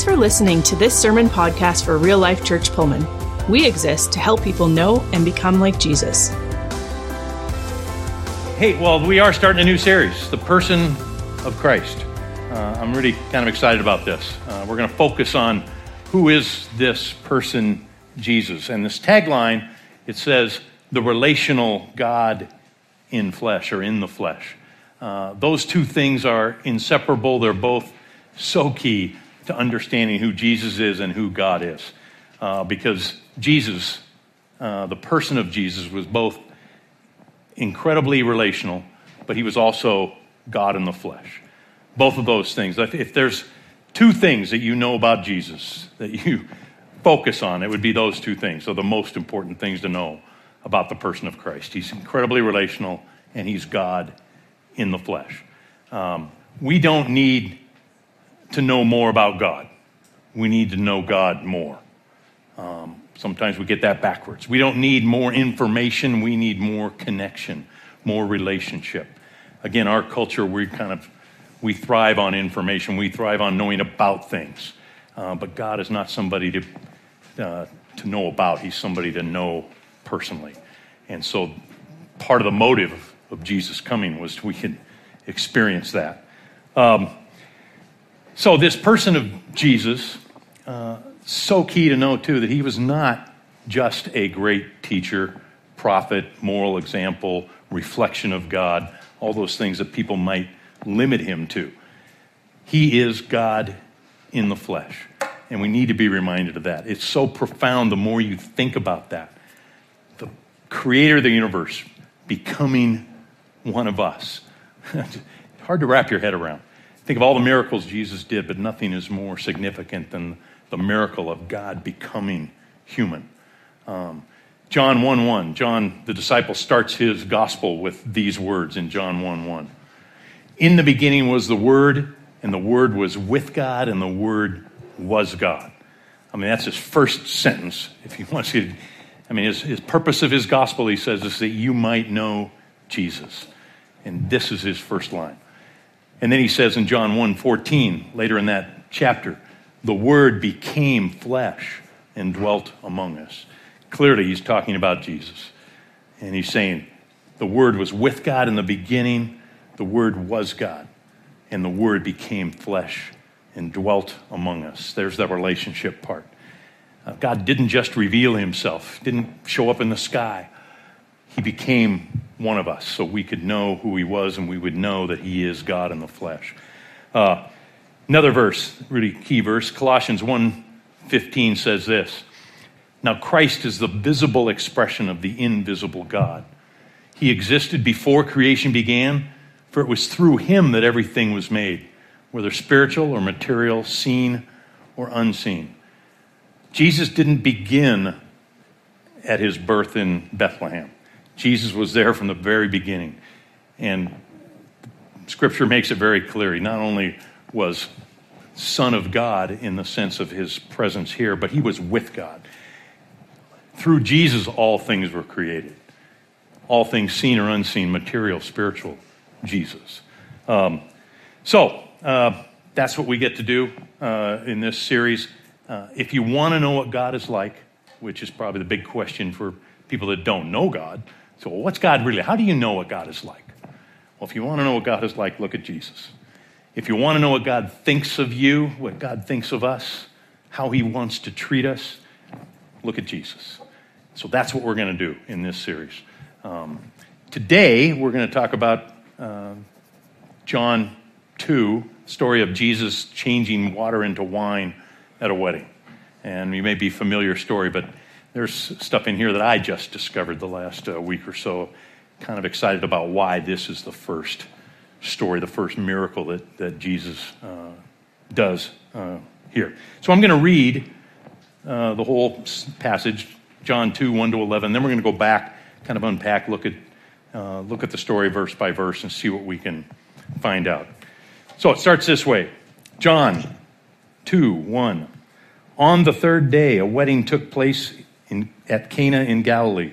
Thanks for listening to this sermon podcast for Real Life Church Pullman. We exist to help people know and become like Jesus. Hey, well, we are starting a new series, The Person of Christ. Uh, I'm really kind of excited about this. Uh, we're going to focus on who is this person, Jesus. And this tagline, it says, the relational God in flesh or in the flesh. Uh, those two things are inseparable. They're both so key to understanding who Jesus is and who God is. Uh, because Jesus, uh, the person of Jesus, was both incredibly relational, but he was also God in the flesh. Both of those things. If there's two things that you know about Jesus that you focus on, it would be those two things. So, the most important things to know about the person of Christ. He's incredibly relational, and he's God in the flesh. Um, we don't need to know more about God. We need to know God more. Um, sometimes we get that backwards. We don't need more information, we need more connection, more relationship. Again, our culture, we kind of we thrive on information. We thrive on knowing about things. Uh, but God is not somebody to uh, to know about. He's somebody to know personally. And so, part of the motive of Jesus coming was we could experience that. Um, so, this person of Jesus, uh, so key to know too that he was not just a great teacher, prophet, moral example, reflection of God, all those things that people might limit him to. He is God in the flesh. And we need to be reminded of that. It's so profound the more you think about that. The creator of the universe becoming one of us. Hard to wrap your head around. Think of all the miracles Jesus did, but nothing is more significant than the miracle of God becoming human. Um, John 1 1, John, the disciple, starts his gospel with these words in John 1 1. In the beginning was the Word, and the Word was with God, and the Word was God. I mean, that's his first sentence. If he wants to, I mean, his, his purpose of his gospel, he says, is that you might know Jesus. And this is his first line. And then he says in John 1 14, later in that chapter, the Word became flesh and dwelt among us. Clearly, he's talking about Jesus. And he's saying, the Word was with God in the beginning, the Word was God, and the Word became flesh and dwelt among us. There's that relationship part. Uh, God didn't just reveal himself, didn't show up in the sky. He became one of us so we could know who he was and we would know that he is God in the flesh. Uh, another verse, really key verse, Colossians 1:15 says this. Now Christ is the visible expression of the invisible God. He existed before creation began, for it was through him that everything was made, whether spiritual or material, seen or unseen. Jesus didn't begin at his birth in Bethlehem. Jesus was there from the very beginning. And Scripture makes it very clear. He not only was Son of God in the sense of his presence here, but he was with God. Through Jesus, all things were created. All things seen or unseen, material, spiritual, Jesus. Um, so, uh, that's what we get to do uh, in this series. Uh, if you want to know what God is like, which is probably the big question for people that don't know God, so, what's God really? How do you know what God is like? Well, if you want to know what God is like, look at Jesus. If you want to know what God thinks of you, what God thinks of us, how he wants to treat us, look at Jesus. So that's what we're going to do in this series. Um, today, we're going to talk about uh, John 2, story of Jesus changing water into wine at a wedding. And you may be familiar story, but there's stuff in here that I just discovered the last uh, week or so. Kind of excited about why this is the first story, the first miracle that, that Jesus uh, does uh, here. So I'm going to read uh, the whole passage, John 2, 1 to 11. Then we're going to go back, kind of unpack, look at, uh, look at the story verse by verse, and see what we can find out. So it starts this way John 2, 1. On the third day, a wedding took place at Cana in Galilee.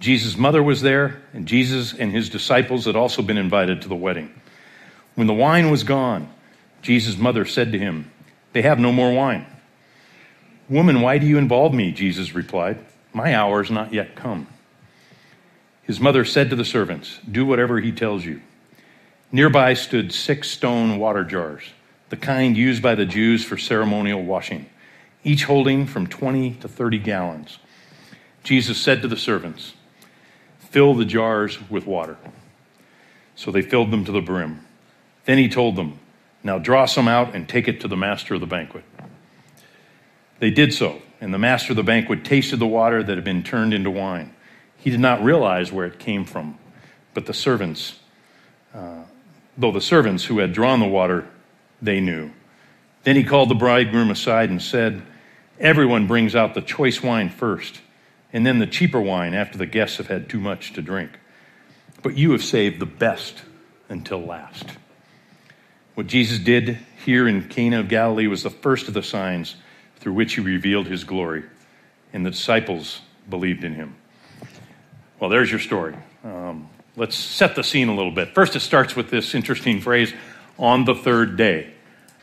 Jesus' mother was there, and Jesus and his disciples had also been invited to the wedding. When the wine was gone, Jesus' mother said to him, They have no more wine. Woman, why do you involve me? Jesus replied. My hour is not yet come. His mother said to the servants, Do whatever he tells you. Nearby stood six stone water jars, the kind used by the Jews for ceremonial washing, each holding from 20 to 30 gallons. Jesus said to the servants, Fill the jars with water. So they filled them to the brim. Then he told them, Now draw some out and take it to the master of the banquet. They did so, and the master of the banquet tasted the water that had been turned into wine. He did not realize where it came from, but the servants, uh, though the servants who had drawn the water, they knew. Then he called the bridegroom aside and said, Everyone brings out the choice wine first, and then the cheaper wine after the guests have had too much to drink. But you have saved the best until last. What Jesus did here in Cana of Galilee was the first of the signs through which he revealed his glory, and the disciples believed in him. Well, there's your story. Um, let's set the scene a little bit. First, it starts with this interesting phrase, on the third day.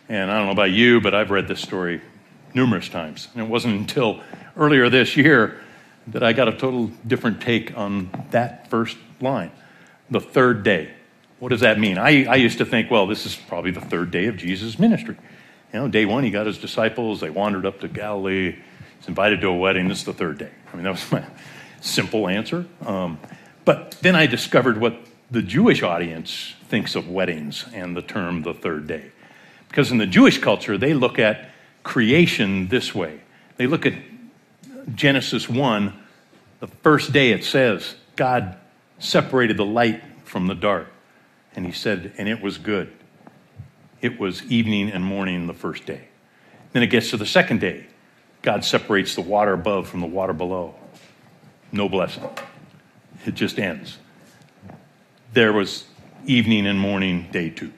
And I don't know about you, but I've read this story numerous times. And it wasn't until earlier this year that I got a total different take on that first line the third day. What does that mean? I, I used to think, well, this is probably the third day of Jesus' ministry. You know, day one, he got his disciples, they wandered up to Galilee, he's invited to a wedding. This is the third day. I mean, that was my simple answer. Um, but then I discovered what the Jewish audience thinks of weddings and the term the third day. Because in the Jewish culture, they look at creation this way. They look at Genesis 1, the first day it says, God separated the light from the dark. And he said, and it was good. It was evening and morning the first day. Then it gets to the second day. God separates the water above from the water below. No blessing. It just ends. There was evening and morning, day two.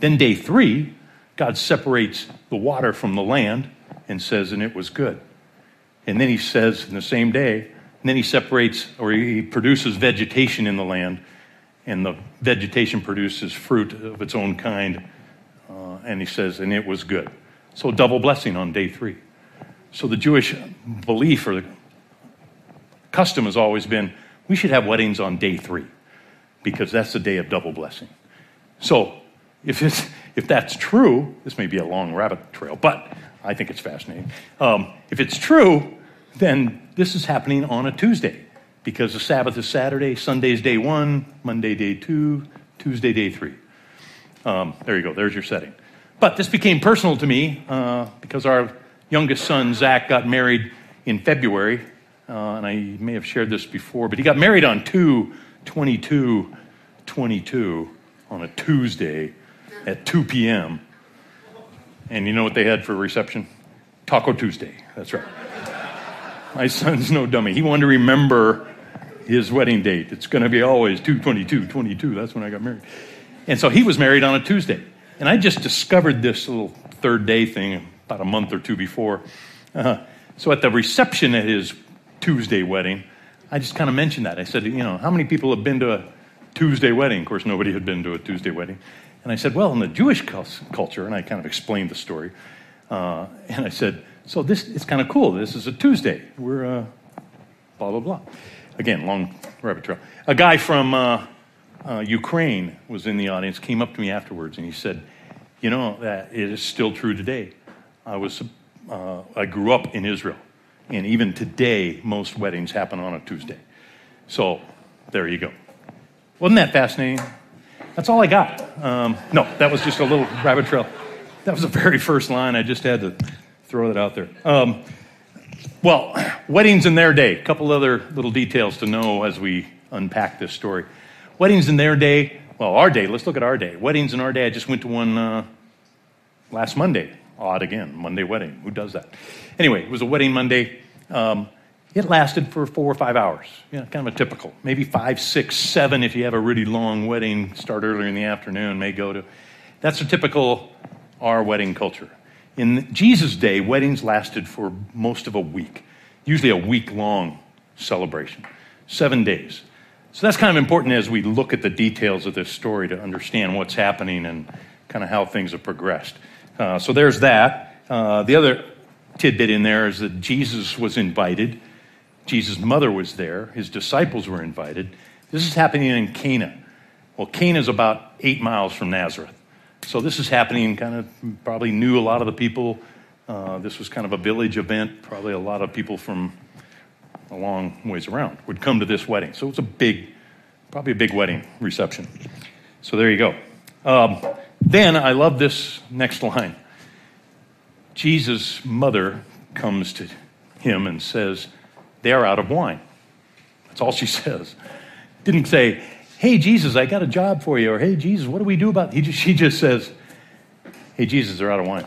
Then, day three, God separates the water from the land and says, and it was good. And then he says in the same day, and then he separates or he produces vegetation in the land, and the vegetation produces fruit of its own kind. Uh, and he says, and it was good. So, double blessing on day three. So, the Jewish belief or the custom has always been we should have weddings on day three because that's the day of double blessing. So, if, it's, if that's true, this may be a long rabbit trail, but I think it's fascinating. Um, if it's true, then this is happening on a Tuesday because the Sabbath is Saturday, Sunday is day one, Monday day two, Tuesday day three. Um, there you go, there's your setting. But this became personal to me uh, because our youngest son, Zach, got married in February. Uh, and I may have shared this before, but he got married on 2 22 22 on a Tuesday at 2 p.m. And you know what they had for reception? Taco Tuesday. That's right. My son's no dummy. He wanted to remember his wedding date. It's going to be always 222, 22. That's when I got married. And so he was married on a Tuesday. And I just discovered this little third day thing about a month or two before. Uh, so at the reception at his Tuesday wedding, I just kind of mentioned that. I said, you know, how many people have been to a Tuesday wedding? Of course, nobody had been to a Tuesday wedding. And I said, well, in the Jewish culture, and I kind of explained the story. Uh, and I said, so this is kind of cool. This is a Tuesday. We're uh, blah, blah, blah. Again, long rabbit trail. A guy from uh, uh, Ukraine was in the audience, came up to me afterwards, and he said, You know, that it is still true today. I, was, uh, I grew up in Israel, and even today, most weddings happen on a Tuesday. So there you go. Wasn't that fascinating? That's all I got. Um, no, that was just a little rabbit trail. That was the very first line. I just had to throw that out there. Um, well, weddings in their day. A couple other little details to know as we unpack this story. Weddings in their day, well, our day, let's look at our day. Weddings in our day, I just went to one uh, last Monday. Odd again, Monday wedding. Who does that? Anyway, it was a wedding Monday. Um, it lasted for four or five hours. Know, kind of a typical. Maybe five, six, seven if you have a really long wedding, start earlier in the afternoon, may go to. That's a typical our wedding culture. In Jesus' day, weddings lasted for most of a week, usually a week long celebration, seven days. So that's kind of important as we look at the details of this story to understand what's happening and kind of how things have progressed. Uh, so there's that. Uh, the other tidbit in there is that Jesus was invited. Jesus' mother was there. His disciples were invited. This is happening in Cana. Well, Cana is about eight miles from Nazareth. So this is happening, kind of probably knew a lot of the people. Uh, this was kind of a village event. Probably a lot of people from a long ways around would come to this wedding. So it was a big, probably a big wedding reception. So there you go. Um, then I love this next line. Jesus' mother comes to him and says, They're out of wine. That's all she says. Didn't say, Hey, Jesus, I got a job for you, or Hey, Jesus, what do we do about it? She just says, Hey, Jesus, they're out of wine.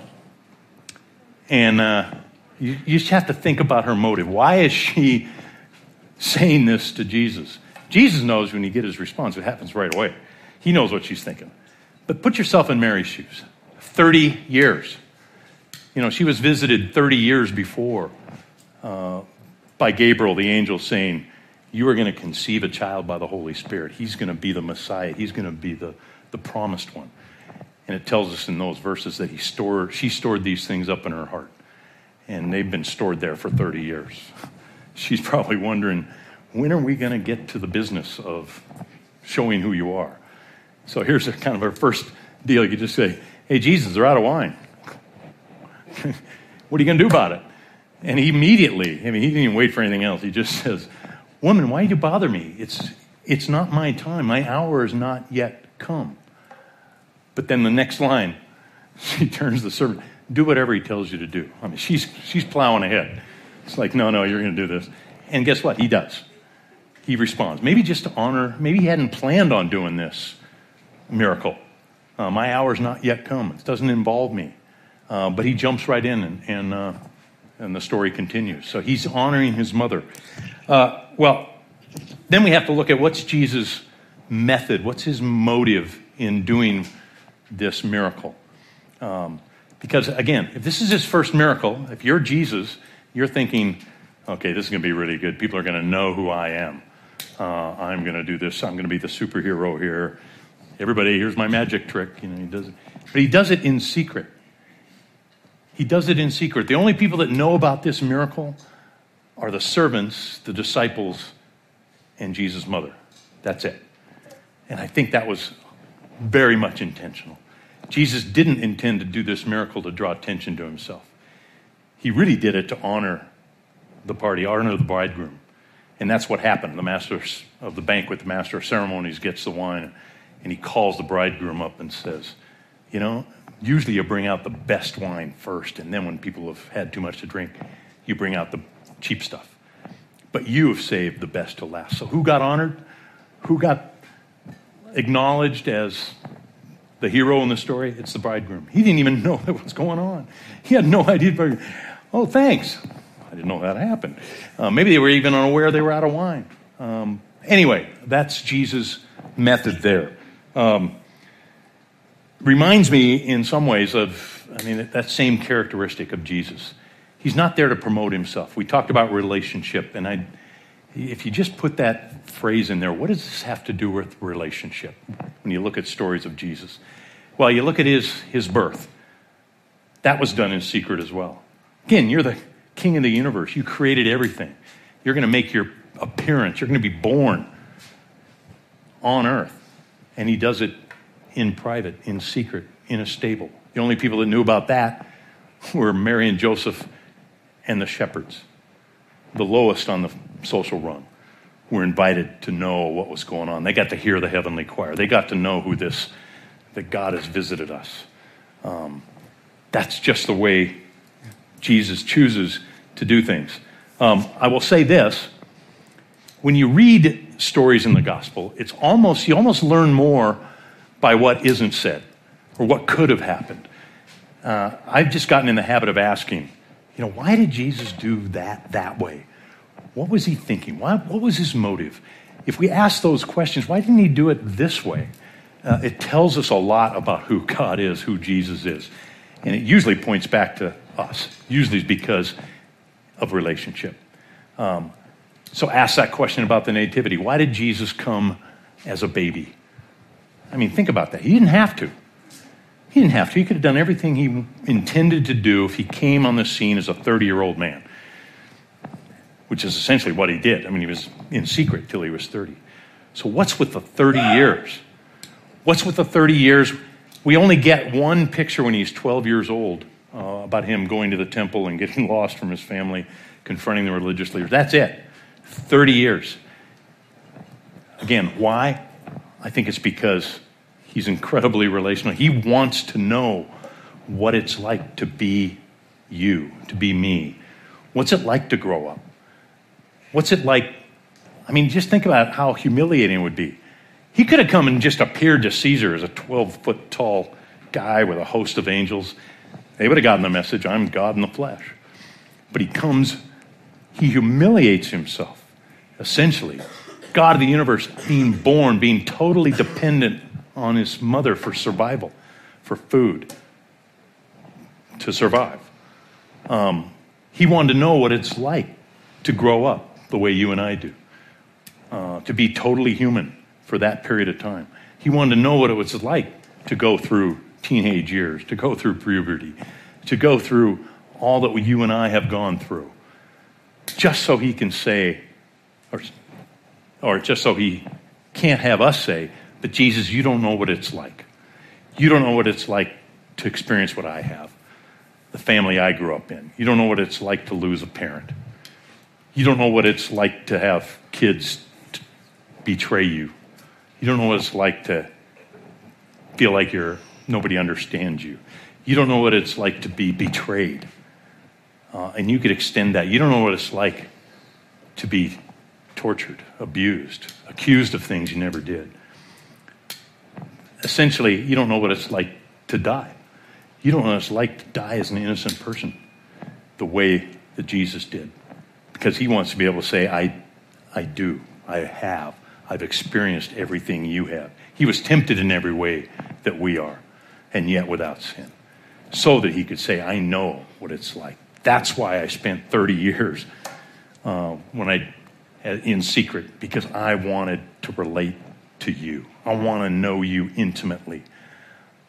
And uh, you, you just have to think about her motive. Why is she saying this to Jesus? Jesus knows when you get his response, it happens right away. He knows what she's thinking. But put yourself in Mary's shoes 30 years. You know, she was visited 30 years before uh, by Gabriel, the angel, saying, You are going to conceive a child by the Holy Spirit. He's going to be the Messiah, he's going to be the, the promised one. And it tells us in those verses that he stored, she stored these things up in her heart. And they've been stored there for 30 years. She's probably wondering, when are we going to get to the business of showing who you are? So here's kind of our first deal. You just say, Hey, Jesus, they're out of wine. what are you going to do about it? And he immediately, I mean, he didn't even wait for anything else. He just says, Woman, why do you bother me? It's, it's not my time. My hour is not yet come. But then the next line, she turns the servant, do whatever he tells you to do. I mean, she's, she's plowing ahead. It's like, no, no, you're going to do this. And guess what? He does. He responds. Maybe just to honor, maybe he hadn't planned on doing this miracle. Uh, my hour's not yet come. It doesn't involve me. Uh, but he jumps right in, and, and, uh, and, the story continues. So he's honoring his mother. Uh, well, then we have to look at what's Jesus' method, what's his motive in doing this miracle. Um, because, again, if this is his first miracle, if you're Jesus, you're thinking, okay, this is going to be really good. People are going to know who I am. Uh, I'm going to do this. I'm going to be the superhero here. Everybody, here's my magic trick. You know, he does it. But he does it in secret. He does it in secret. The only people that know about this miracle are the servants, the disciples, and Jesus' mother. That's it. And I think that was very much intentional. Jesus didn't intend to do this miracle to draw attention to himself. He really did it to honor the party, honor the bridegroom. And that's what happened. The master of the banquet, the master of ceremonies, gets the wine and he calls the bridegroom up and says, You know, usually you bring out the best wine first, and then when people have had too much to drink, you bring out the cheap stuff. But you have saved the best to last. So who got honored? Who got acknowledged as the hero in the story? It's the bridegroom. He didn't even know what was going on. He had no idea. Oh, thanks. I didn't know that happened. Uh, maybe they were even unaware they were out of wine. Um, anyway, that's Jesus' method there. Um, reminds me in some ways of, I mean, that same characteristic of Jesus. He's not there to promote himself. We talked about relationship, and I, if you just put that phrase in there, what does this have to do with relationship when you look at stories of Jesus? Well, you look at his, his birth. That was done in secret as well. Again, you're the king of the universe. You created everything. You're going to make your appearance. You're going to be born on earth. And he does it in private, in secret, in a stable. The only people that knew about that were Mary and Joseph and the shepherds, the lowest on the social rung, were invited to know what was going on. They got to hear the heavenly choir. They got to know who this, that God has visited us. Um, that's just the way Jesus chooses to do things. Um, I will say this when you read stories in the gospel, it's almost, you almost learn more by what isn't said or what could have happened. Uh, I've just gotten in the habit of asking, you know, why did Jesus do that that way? What was he thinking? Why, what was his motive? If we ask those questions, why didn't he do it this way? Uh, it tells us a lot about who God is, who Jesus is. And it usually points back to us. Usually because of relationship. Um, so ask that question about the nativity. Why did Jesus come as a baby? I mean, think about that. He didn't have to. He didn't have to. He could have done everything he intended to do if he came on the scene as a 30 year old man, which is essentially what he did. I mean, he was in secret till he was 30. So, what's with the 30 years? What's with the 30 years? We only get one picture when he's 12 years old uh, about him going to the temple and getting lost from his family, confronting the religious leaders. That's it. 30 years. Again, why? I think it's because he's incredibly relational. He wants to know what it's like to be you, to be me. What's it like to grow up? What's it like? I mean, just think about how humiliating it would be. He could have come and just appeared to Caesar as a 12 foot tall guy with a host of angels. They would have gotten the message I'm God in the flesh. But he comes, he humiliates himself, essentially. God of the universe being born, being totally dependent on his mother for survival, for food, to survive. Um, he wanted to know what it's like to grow up the way you and I do, uh, to be totally human for that period of time. He wanted to know what it was like to go through teenage years, to go through puberty, to go through all that you and I have gone through, just so he can say, or, or just so he can't have us say, but Jesus, you don't know what it's like. You don't know what it's like to experience what I have, the family I grew up in. You don't know what it's like to lose a parent. You don't know what it's like to have kids betray you. You don't know what it's like to feel like you're nobody understands you. You don't know what it's like to be betrayed. Uh, and you could extend that. You don't know what it's like to be tortured, abused, accused of things you never did essentially, you don't know what it's like to die. You don't know what it's like to die as an innocent person the way that Jesus did. Because he wants to be able to say, I, I do, I have, I've experienced everything you have. He was tempted in every way that we are, and yet without sin. So that he could say, I know what it's like. That's why I spent 30 years uh, when I in secret because I wanted to relate to you. I want to know you intimately.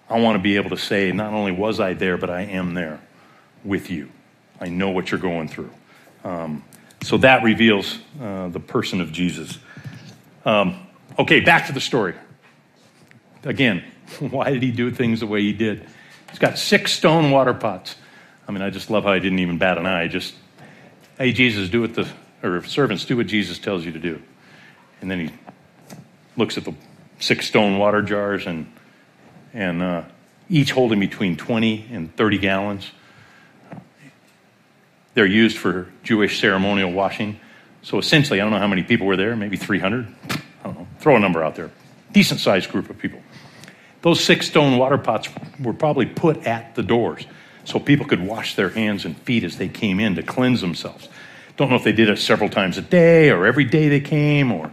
I want to be able to say, not only was I there, but I am there with you. I know what you're going through. Um, so that reveals uh, the person of Jesus. Um, okay, back to the story. Again, why did he do things the way he did? He's got six stone water pots. I mean, I just love how he didn't even bat an eye. Just, hey, Jesus, do what the, or servants, do what Jesus tells you to do. And then he looks at the six stone water jars and and uh, each holding between 20 and 30 gallons. They're used for Jewish ceremonial washing. So essentially, I don't know how many people were there, maybe 300. I don't know. Throw a number out there. Decent sized group of people. Those six stone water pots were probably put at the doors so people could wash their hands and feet as they came in to cleanse themselves. Don't know if they did it several times a day or every day they came or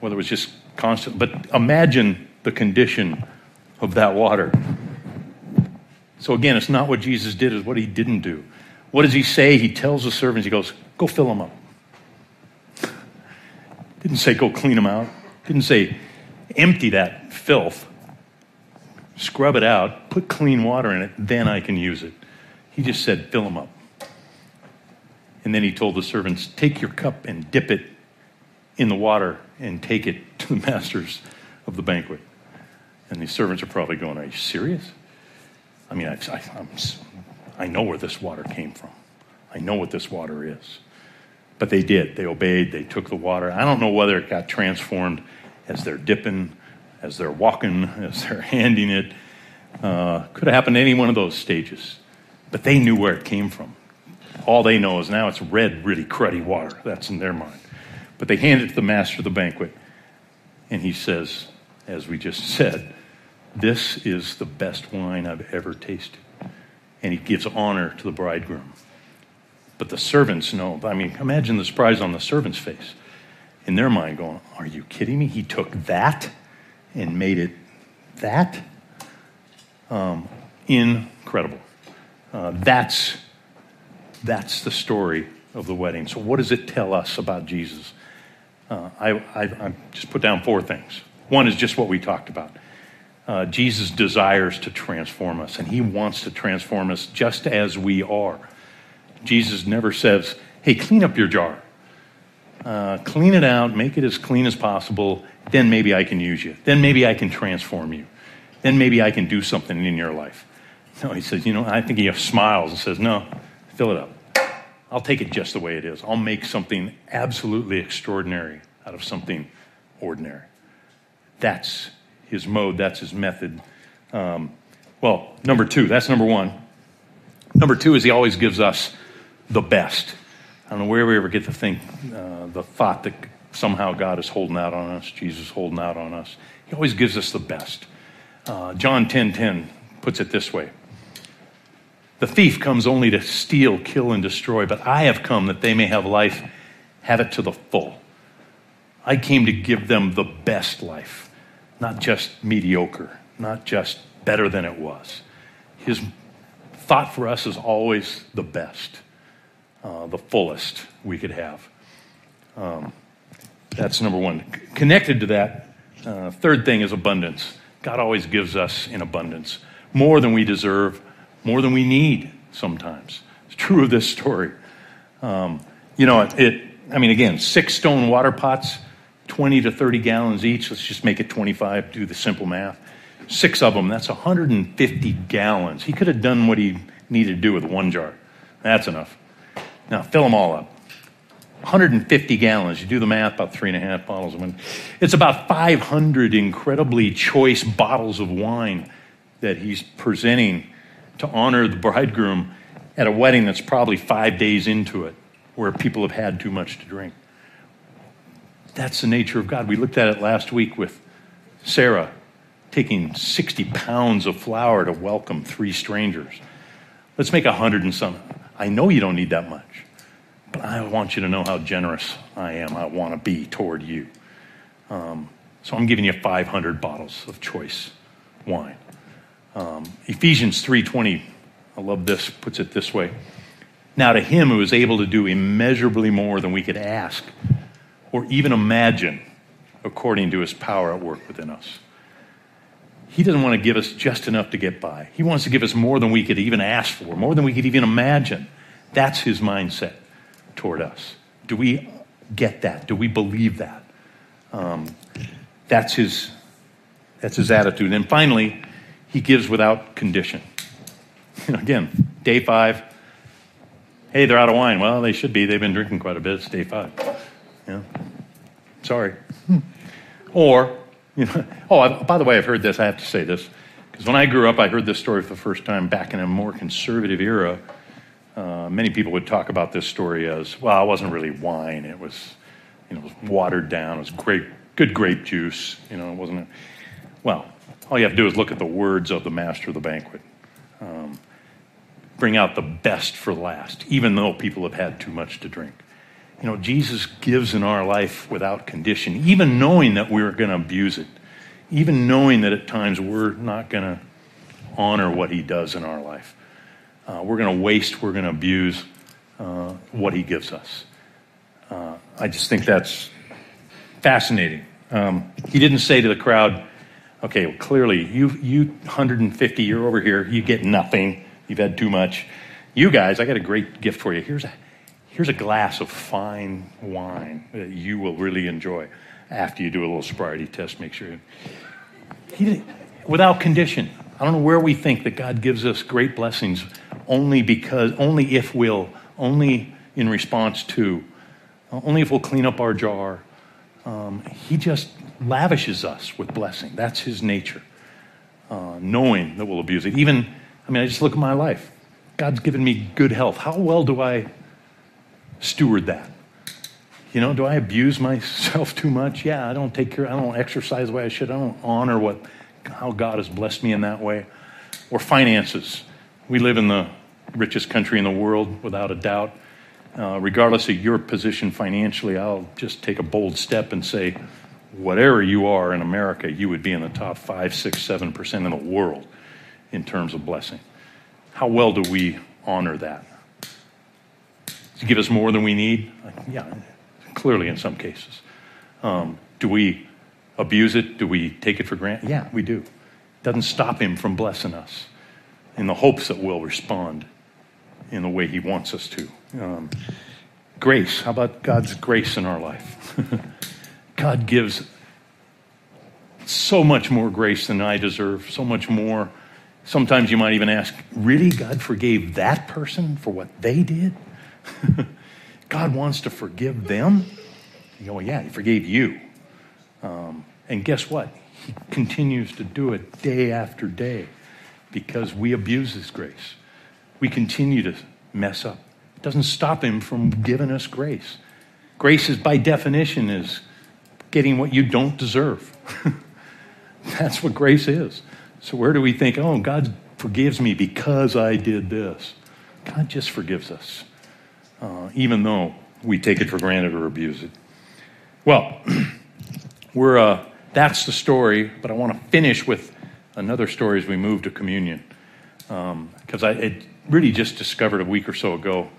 whether it was just constant. But imagine the condition of that water. So again, it's not what Jesus did, it's what he didn't do. What does he say? He tells the servants, he goes, go fill them up. Didn't say go clean them out. Didn't say empty that filth. Scrub it out, put clean water in it, then I can use it. He just said, fill them up. And then he told the servants, take your cup and dip it in the water and take it to the masters of the banquet. And the servants are probably going, Are you serious? I mean, I, I, I know where this water came from. I know what this water is. But they did. They obeyed. They took the water. I don't know whether it got transformed as they're dipping, as they're walking, as they're handing it. Uh, could have happened any one of those stages. But they knew where it came from. All they know is now it's red, really cruddy water. That's in their mind. But they hand it to the master of the banquet, and he says, as we just said, This is the best wine I've ever tasted. And he gives honor to the bridegroom. But the servants know. I mean, imagine the surprise on the servant's face. In their mind, going, Are you kidding me? He took that and made it that? Um, incredible. Uh, that's, that's the story of the wedding. So, what does it tell us about Jesus? uh, I, I, I just put down four things. One is just what we talked about Uh, Jesus desires to transform us, and he wants to transform us just as we are. Jesus never says, hey, clean up your jar. Uh, clean it out, make it as clean as possible, then maybe I can use you. Then maybe I can transform you. Then maybe I can do something in your life. No, he says, you know, I think he smiles and says, no, fill it up. I'll take it just the way it is. I'll make something absolutely extraordinary out of something ordinary. That's his mode, that's his method. Um, well, number two, that's number one. Number two is he always gives us the best. I don't know where we ever get to think uh, the thought that somehow God is holding out on us, Jesus holding out on us. He always gives us the best. Uh, John 10 10 puts it this way The thief comes only to steal, kill, and destroy, but I have come that they may have life, have it to the full. I came to give them the best life, not just mediocre, not just better than it was. His thought for us is always the best, uh, the fullest we could have. Um, that's number one. C- connected to that, uh, third thing is abundance. God always gives us in abundance, more than we deserve, more than we need sometimes. It's true of this story. Um, you know, it, it, I mean, again, six stone water pots 20 to 30 gallons each. Let's just make it 25, do the simple math. Six of them, that's 150 gallons. He could have done what he needed to do with one jar. That's enough. Now, fill them all up. 150 gallons. You do the math, about three and a half bottles of wine. It's about 500 incredibly choice bottles of wine that he's presenting to honor the bridegroom at a wedding that's probably five days into it, where people have had too much to drink. That's the nature of God. We looked at it last week with Sarah taking 60 pounds of flour to welcome three strangers. Let's make a hundred and some. I know you don't need that much, but I want you to know how generous I am. I want to be toward you. Um, so I'm giving you 500 bottles of choice wine. Um, Ephesians 3:20, I love this. Puts it this way: Now to him who is able to do immeasurably more than we could ask or even imagine according to his power at work within us. He doesn't want to give us just enough to get by. He wants to give us more than we could even ask for, more than we could even imagine. That's his mindset toward us. Do we get that? Do we believe that? Um, that's his. That's his attitude. And finally, he gives without condition. Again, day five. Hey, they're out of wine. Well, they should be. They've been drinking quite a bit. It's day five. Yeah. Sorry. Or, you know, oh, I, by the way, I've heard this. I have to say this. Because when I grew up, I heard this story for the first time back in a more conservative era. Uh, many people would talk about this story as, well, it wasn't really wine. It was, you know, it was watered down. It was grape, good grape juice. You know, it wasn't. A, well, all you have to do is look at the words of the master of the banquet. Um, bring out the best for last, even though people have had too much to drink. You know, Jesus gives in our life without condition, even knowing that we're going to abuse it, even knowing that at times we're not going to honor what he does in our life. Uh, we're going to waste, we're going to abuse uh, what he gives us. Uh, I just think that's fascinating. Um, he didn't say to the crowd, okay, well, clearly, you, you 150, you're over here, you get nothing, you've had too much. You guys, I got a great gift for you. Here's a here's a glass of fine wine that you will really enjoy after you do a little sobriety test. Make sure. He did, without condition. I don't know where we think that God gives us great blessings only because, only if we'll, only in response to, only if we'll clean up our jar. Um, he just lavishes us with blessing. That's his nature. Uh, knowing that we'll abuse it. Even, I mean, I just look at my life. God's given me good health. How well do I steward that? You know, do I abuse myself too much? Yeah, I don't take care, I don't exercise the way I should. I don't honor what, how God has blessed me in that way. Or finances. We live in the richest country in the world, without a doubt. Uh, regardless of your position financially, I'll just take a bold step and say, whatever you are in America, you would be in the top five, six, seven percent in the world in terms of blessing. How well do we honor that? to give us more than we need? Yeah, clearly in some cases. Um, do we abuse it? Do we take it for granted? Yeah, we do. It Doesn't stop him from blessing us in the hopes that we'll respond in the way he wants us to. Um, grace. How about God's grace in our life? God gives so much more grace than I deserve, so much more. Sometimes you might even ask, really? God forgave that person for what they did? God wants to forgive them? You go, well, yeah, He forgave you. Um, and guess what? He continues to do it day after day because we abuse His grace. We continue to mess up. It doesn't stop Him from giving us grace. Grace is, by definition, is getting what you don't deserve. That's what grace is. So, where do we think, oh, God forgives me because I did this? God just forgives us, uh, even though we take it for granted or abuse it. Well, we're, uh, that's the story, but I want to finish with another story as we move to communion. Because um, I really just discovered a week or so ago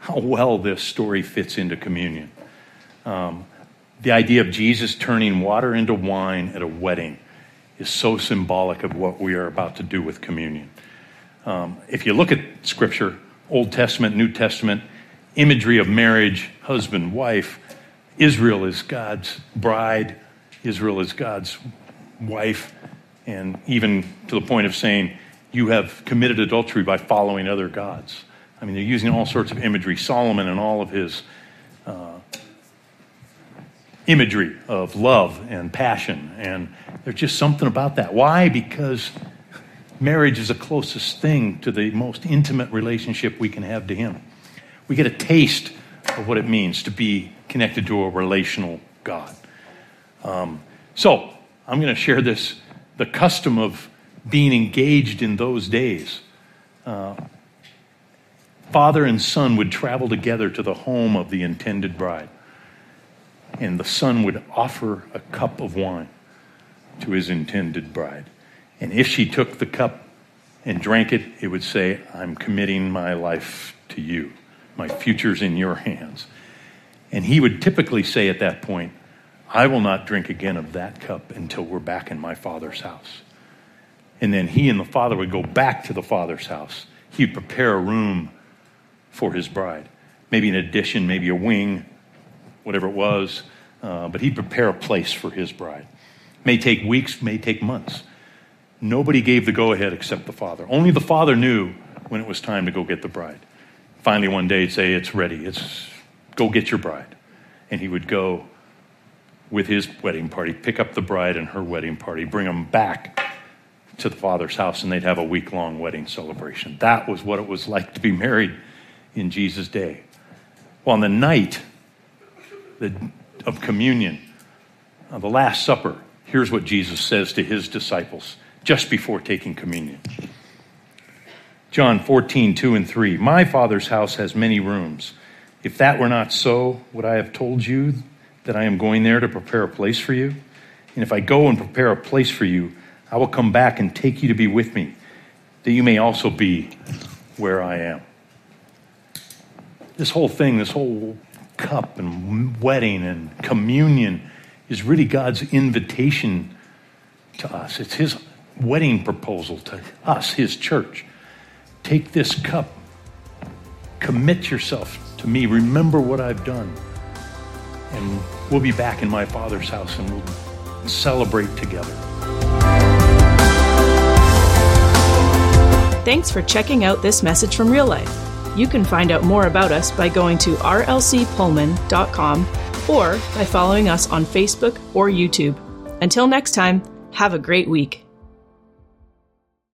how well this story fits into communion. Um, the idea of Jesus turning water into wine at a wedding is so symbolic of what we are about to do with communion. Um, if you look at Scripture, Old Testament, New Testament, imagery of marriage, husband, wife, Israel is God's bride, Israel is God's wife, and even to the point of saying, you have committed adultery by following other gods. I mean, they're using all sorts of imagery. Solomon and all of his uh, imagery of love and passion. And there's just something about that. Why? Because marriage is the closest thing to the most intimate relationship we can have to Him. We get a taste of what it means to be connected to a relational God. Um, so, I'm going to share this the custom of being engaged in those days. Uh, father and son would travel together to the home of the intended bride and the son would offer a cup of wine to his intended bride. And if she took the cup and drank it, it would say, I'm committing my life to you. My future's in your hands. And he would typically say at that point, I will not drink again of that cup until we're back in my father's house. And then he and the father would go back to the father's house. He'd prepare a room for his bride. Maybe an addition, maybe a wing, whatever it was, uh, but he'd prepare a place for his bride. May take weeks, may take months. Nobody gave the go ahead except the father. Only the father knew when it was time to go get the bride. Finally, one day, he'd say, It's ready. It's go get your bride. And he would go with his wedding party, pick up the bride and her wedding party, bring them back to the father's house, and they'd have a week long wedding celebration. That was what it was like to be married in Jesus' day. Well, on the night the, of communion, uh, the Last Supper, here's what Jesus says to his disciples just before taking communion. John 14, 2 and 3. My Father's house has many rooms. If that were not so, would I have told you that I am going there to prepare a place for you? And if I go and prepare a place for you, I will come back and take you to be with me, that you may also be where I am. This whole thing, this whole cup and wedding and communion is really God's invitation to us. It's His wedding proposal to us, His church. Take this cup, commit yourself to me, remember what I've done, and we'll be back in my Father's house and we'll celebrate together. Thanks for checking out this message from real life. You can find out more about us by going to rlcpullman.com or by following us on Facebook or YouTube. Until next time, have a great week.